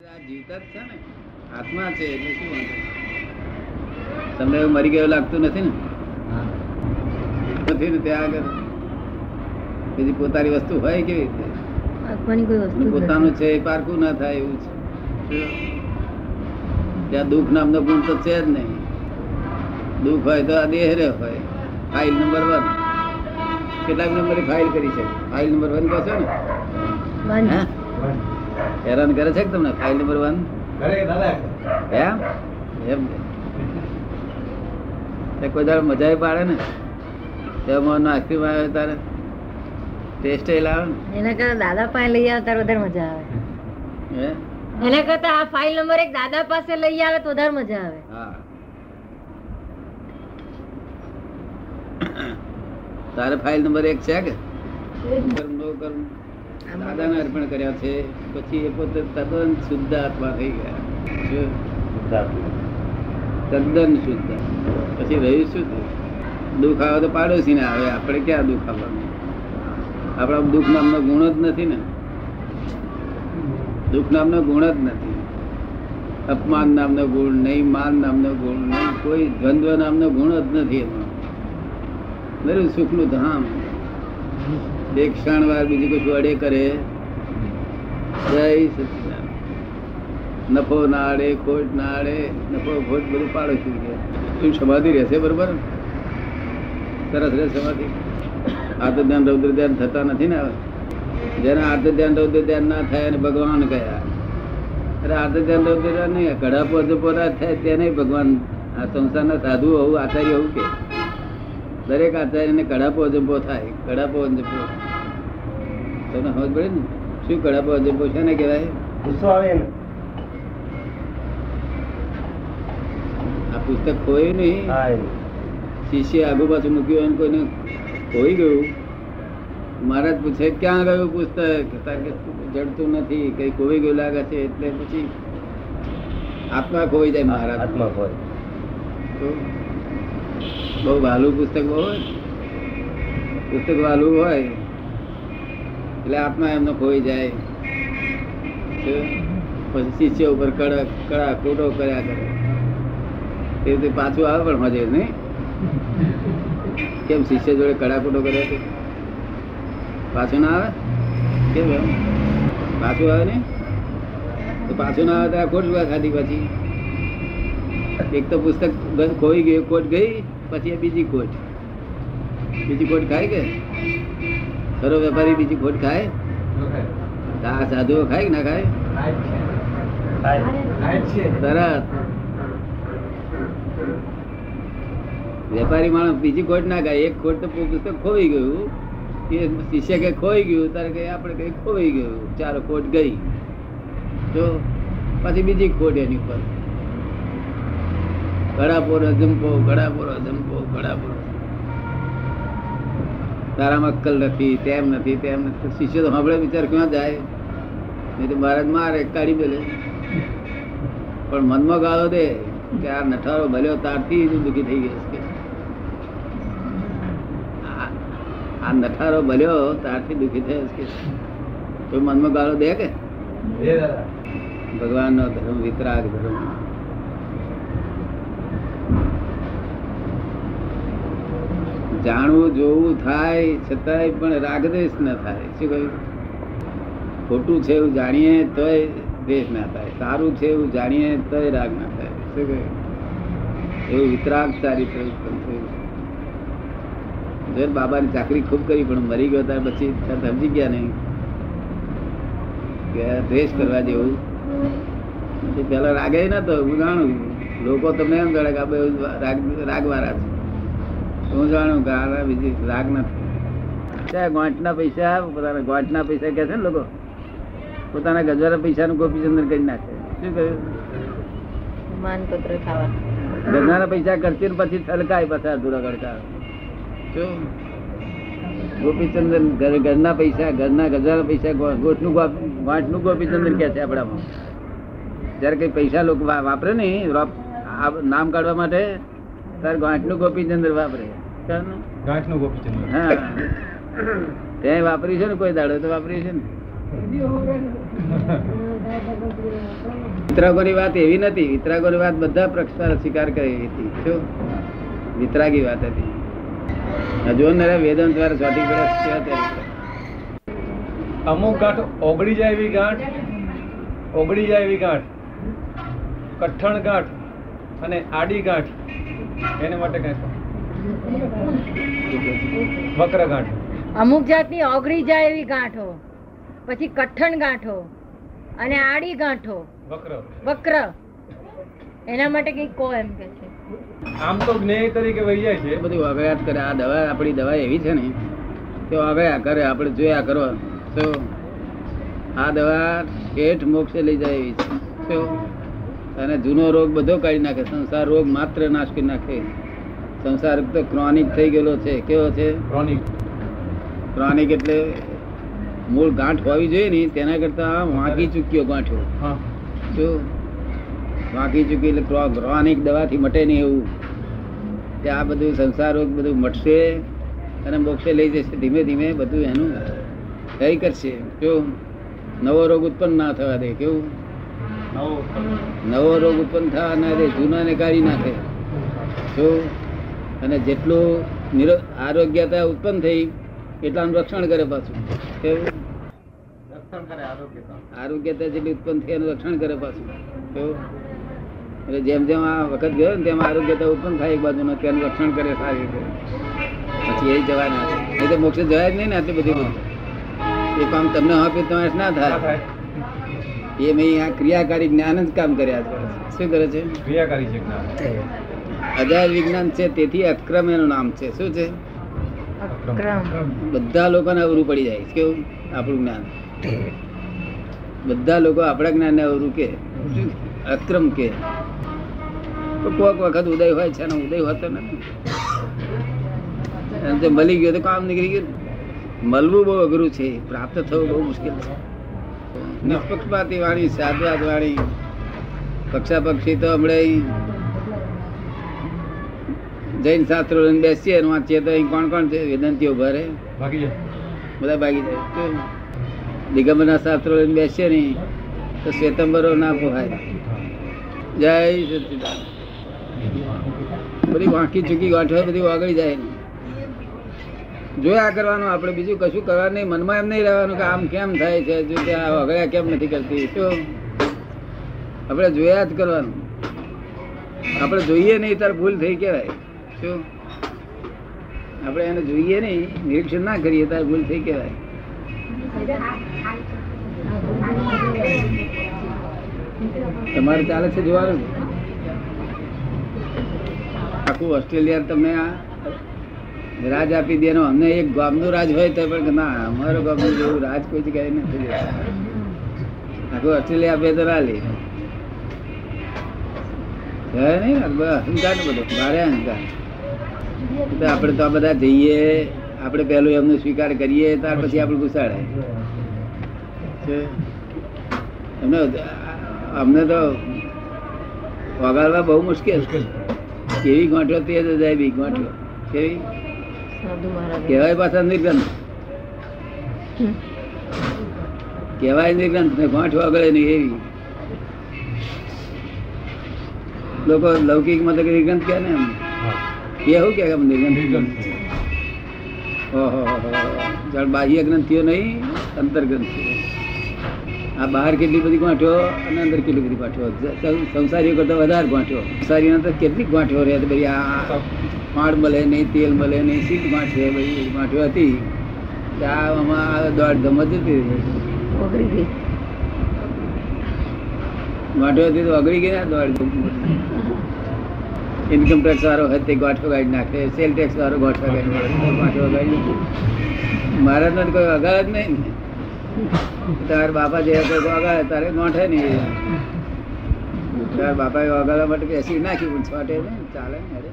આ જીવતા જ છે ને. આત્મા છે એટલે શું વાંધો? તમને એવું મરી ગયું લાગતું નથી ને? નથી ને ત્યાં આગળ પછી પોતાની વસ્તુ હોય કેવી રીતે? પોતાનું છે એ પારકું ના થાય એવું છે. ત્યાં દુઃખ નામનો ગુણ તો છે જ નહીં. દુઃખ હોય તો આ દેહ રે હોય. ફાઇલ નંબર વન કેટલાક નંબરની ફાઇલ કરી છે? ફાઇલ નંબર વન કહો છો ને. હે? હેરાન કરે છે કે તમને ફાઇલ નંબર વન એમ. કોઈ દાડો મજા પાડે ને? તેમાં આઈસ્ક્રીમ આવે તારે. ટેસ્ટ એ લાવે એના કરતા દાદા પાસે લઈ આવે તારે વધારે મજા આવે. હે? એના કરતા આ ફાઇલ નંબર એક દાદા પાસે લઈ આવે તો વધારે મજા આવે. હા. તારે ફાઇલ નંબર એક છે કે? કર્મ નો કર્મ દાદાને અર્પણ કર્યા છે. પછી એ પોતે તદ્દન શુદ્ધ આત્મા થઈ ગયા. તદ્દન શુદ્ધ. પછી રહ્યું શું? દુઃખ આવે તો પાડોશી ને આવે. આપણે ક્યાં દુઃખ આવવાનું આપણા દુઃખ નામનો ગુણ જ નથી ને. દુઃખ નામનો ગુણ જ નથી. અપમાન નામનો ગુણ નહીં માન નામનો ગુણ નહીં કોઈ દ્વંદ્વ નામનો ગુણ જ નથી એમાં. દરેક સુખનું ધામ. એક ક્ષણ વાર બીજું કશું અડે કરે. જય સચિદાન નફો ના અડે ખોટ ના અડે નફો ખોટ બધું પાડો છું એમ સમાધિ રહેશે બરોબર? સરસ રહે સમાધિ. આ ધ્યાન રૌદ્ર ધ્યાન થતા નથી ને જેને આર્ત ધ્યાન રૌદ્ર ધ્યાન ના થાય અને ભગવાન ગયા અરે આર્ત ધ્યાન રૌદ્ર ધ્યાન નહીં કડાપો અજપો ના થાય તેને ભગવાન આ સંસારના સાધુ હોવું આચાર્ય હોવું કે? દરેક આચાર્યને કડાપો અજંપો થાય કડાપો અજંપો તમને સમજ પડે ને? શું કડાપો અજંપો છે ને કહેવાય? ગુસ્સો આવે ને આ પુસ્તક ખોયું નહીં. શિષ્ય આગુ પાછું મૂક્યું હોય કોઈને ખોઈ ગયું. મહારાજ પૂછે ક્યાં ગયું પુસ્તક? કે જડતું નથી કઈ ખોઈ ગયું લાગે છે. એટલે પછી આત્મા ખોઈ જાય મહારાજ. આત્મા ખોઈ બહુ વાલું પુસ્તક હોય. પુસ્તક વાલું હોય. એટલે આત્મા એમનો ખોઈ જાય? પછી શિષ્ય ઉપર કડક કડા કૂટો કર્યા કરે. એ રીતે પાછું આવે પણ મજે, નહીં? કેમ શિષ્ય જોડે કડા કોટો કર્યા છે? પાછું ના આવે? કેમ એમ? પાછું આવે ને તો પાછું ના આવે આ ખોટ ખાધી પછી? એક તો પુસ્તક ખોઈ ગયું કોટ ગઈ, પછી બીજી કોટ બીજી કોટ ખાઈ કે? ખરો વેપારી બીજી ખોટ ખાય? આ સાધુઓ ખાય કે ના ખાય? તરત. વેપારી માણસ બીજી ખોટ ના ખાય. એક ખોટ તો પુસ્તક ખોઈ ગયું. એ શિષ્ય કે ખોઈ ગયું તારે કે આપણે કઈ ખોવાઈ ગયું. ચાલો ખોટ ગઈ. તો પછી બીજી ખોટ એની ઉપર. ગળાપોર અજંપો ગળાપોર અજંપો ગળાપોર તારામાં અક્કલ નથી તેમ નથી તેમ નથી. શિષ્ય તો સાંભળે વિચાર ક્યાં જાય? નહીં તો મહારાજ મારે કાઢી બોલે પણ મનમાં ગાળો દે કે આ નઠારો ભલ્યો તારથી જ દુઃખી થઈ ગયો છે. આ- આ નઠારો ભલ્યો તારથી દુઃખી થયો છે. તો મનમાં ગાળો દે કે? ભગવાનનો ધર્મ વિતરાગ ધર્મ. જાણવું જોવું, થાય, છતાંય પણ રાગદેશ ન થાય. શું કહ્યું? ખોટું છે એવું જાણીએ તોય દેશ ના થાય. સારું છે એવું જાણીએ તોય રાગ ના થાય. શું કહ્યું? એવું વિતરાગ ચારિત્ર ઉત્પન્ન થયું બાબાની ચાકરી ખૂબ કરી, પણ મરી ગયો ત્યાર પછી સમજી ગયા નહીં કે દ્વેષ કરવા જેવું. પેલા રાગે નતો, હું જાણું. લોકો તમને એમ ગણે કે રાગ, રાગવાળા છે. હું જાણું ગાળા બીજી રાગ નથી. ગોંઠના પૈસા પોતાના ગોંઠના પૈસા કહે છે ને લોકો? પોતાના ગજવાના પૈસાનું ગોપીચંદન કરી નાખે. શું કહ્યું? માનપત્ર ખાવા. ગજવાના પૈસા ખર્ચી પછી છલકાય પાછા અધૂરા ગડકા. શું? ગોપીચંદન ઘરના પૈસા ઘરના ગજવાના પૈસા ગોઠનું ગોંઠનું ગોપીચંદન કે છે આપણામાં? જયારે કઈ પૈસા લોકો વાપરે ને આ નામ કાઢવા માટે ત્યારે ગોંઠનું ગોપીચંદ્ર વાપરે? ગાંઠનું ગોપીચંદ્ર. હા. તે વાપર્યું છે ને કોઈ દાડો તો વાપર્યું છે ને. વિતરાગોની વાત એવી નથી. વિતરાગોની વાત બધા પ્રક્ષાર સ્વીકાર કરી હતી શું વિતરાગી વાત હતી. હજુ ને વેદન દ્વારા ચોટી પડ્યા અમુક ગાંઠ ઓગળી જાય એવી ગાંઠ ઓગળી જાય એવી ગાંઠ કઠણ ગાંઠ અને આડી ગાંઠ. એને માટે કઈ. વક્ર ગાંઠ. અમુક જાતની ઓગળી જાય એવી ગાંઠો પછી કઠણ ગાંઠો અને આડી ગાંઠો. વક્ર. વક્ર. એના માટે કઈ કો એમ કે છે. આમ તો જ્ઞેય તરીકે વહી જાય છે બધું વગડાટ કરે. આ દવા આપણી દવા એવી છે ને તો વગડ્યા કરે આપણે જોયા કરો તો આ દવા ઠેઠ મોક્ષે લઈ જાય એવી છે. અને જૂનો રોગ બધો કાઢી નાખે. સંસાર રોગ માત્ર નાશ કરી નાખે. સંસાર તો ક્રોનિક થઈ ગયેલો છે. કેવો છે? ક્રોનિક ક્રોનિક એટલે મૂળ ગાંઠ હોવી જોઈએ ને તેના કરતા વાંકી ચૂક્યો ગાંઠો. હા. શું વાંકી ચૂકી એટલે ક્રો- ક્રોનિક દવાથી મટે નહીં એવું. કે આ બધું સંસાર રોગ બધું મટશે અને મોક્ષે લઈ જશે. ધીમે ધીમે બધું એનું થઈ કરશે. જો નવો રોગ ઉત્પન્ન ના થવા દે. કેવું? નવો રોગ. ઉત્પન્ન થવા ના દે જૂનાને કાઢી નાખે. જો અને જેટલું નિરો આરોગ્યતા ઉત્પન્ન થઈ એટલાનું રક્ષણ કરે પાછું. કેવું? આરોગ્ય આરોગ્યતા. જેટલી ઉત્પન્ન થઈ એનું રક્ષણ કરે પાછું. કેવું? એટલે જેમ જેમ આ વખત ગયો ને તેમ આરોગ્યતા ઉત્પન્ન થાય એક બાજુનો તેનું રક્ષણ કરે સારી રીતે. પછી એ જવાના એ તો મોક્ષ જવાય જ નહીં ને આટલી બધી બધું. એ કામ તમને આપ્યું તમારે ના થાય. એ મેં આ ક્રિયાકારી જ્ઞાન જ કામ કર્યા છે. શું કરે છે? ક્રિયાકારી છે જ્ઞાન. અજાય વિજ્ઞાન છે તેથી અક્રમ એનું નામ છે. શું છે? બધા લોકોને અવરું પડી જાય કેવું? આપણું જ્ઞાન. બધા લોકો આપણા જ્ઞાનને અવરું કે. અક્રમ કે. તો કોક વખત ઉદય હોય છે અને ઉદય હોતો નથી. અને તે મળી ગયો તો કામ નીકળી ગયું મળવું બહુ અઘરું છે પ્રાપ્ત થવું બહુ મુશ્કેલ છે. નિષ્પક્ષપાતી વાણી સાદવાદ વાણી પક્ષા પક્ષી તો હમણાં જૈન શાસ્ત્રો લઈને બેસીએ વાંચીએ તો અહીં કોણ કોણ છે? વેદંતીઓ ભરે બધા ભાગી જાય? દિગંબરના શાસ્ત્રો લઈને બેસીએ નહીં તો શ્વેતંબરો ના પોહાય. જય સચિદાન બધી વાંકી ચૂકી ગાંઠો બધી વાગળી જાય ને. જોયા કરવાનું, આપણે બીજું કશું કરવા નહીં. મનમાં એમ નહીં રહેવાનું કે આમ કેમ થાય છે? જો કે આ વગડ્યા કેમ નથી કરતી? શું? આપણે જોયા જ કરવાનું. આપણે જોઈએ નહીં, તાર ભૂલ થઈ કહેવાય. શું? આપણે એને જોઈએ નહીં, નિરીક્ષણ ના કરીએ, તાર ભૂલ થઈ કહેવાય. તમારે ચાલે છે જોવાનું? આખું ઓસ્ટ્રેલિયા તમે આ રાજ આપી દે અમને એક ગામનું રાજ હોય તો પણ ના અમારો ગામનું જેવું રાજ કોઈ જગ્યાએ નથી આખું ઓસ્ટ્રેલિયા આપે તો ના લે. નહીં? અહંકાર બધો. ભારે અહંકાર. આપણે તો આ બધા જઈએ આપણે પેલું એમનો સ્વીકાર કરીએ ત્યાર પછી આપણે ઘુસાડે. એમને અમને તો વગાડવા બહુ મુશ્કેલ. કેવી ગોઠવો તે જ જાય બી ગોઠવો કેવી? કહેવાય પાછા નિર્ગંધ. કેવાય નિર્ગંધ ને ગોઠ વગડે નહીં એવી. લોકો લૌકિકમાં તો નિર્ગંધ કે ને એમ. કે નિર્ગંધ. ઓહો જાણ બાહ્ય ગ્રંથિઓ નહીં અંતર ગ્રંથિઓ. આ બહાર કેટલી બધી ગાંઠો અને અંદર કેટલી બધી ગાંઠો. સંસારીઓ કરતા વધારે ગાંઠો. સંસારીઓ તો કેટલી ગાંઠો રહે બધી આ ખાંડ મળે નહીં તેલ મળે નહીં સીટ ગાંઠે બધી ગાંઠો હતી. આમાં દોઢ ધમ જ જતી રહી ગાંઠો હતી તો ઓગળી ગઈ ને દોઢ ઇન્કમ ટેક્સ વાળો હોય તે ગાંઠો ગાડી નાખે સેલ ટેક્સ વાળો ગાંઠો ગાડી નાખે ગાંઠો નાખે. મારા તો કોઈ અગાળ જ નહીં. ને તાર બાપા જે કોઈ અગાળ તારે ગાંઠે નહીં. તાર બાપાએ વગાડવા માટે બેસી નાખ્યું પણ છોટે ને ચાલે ને અરે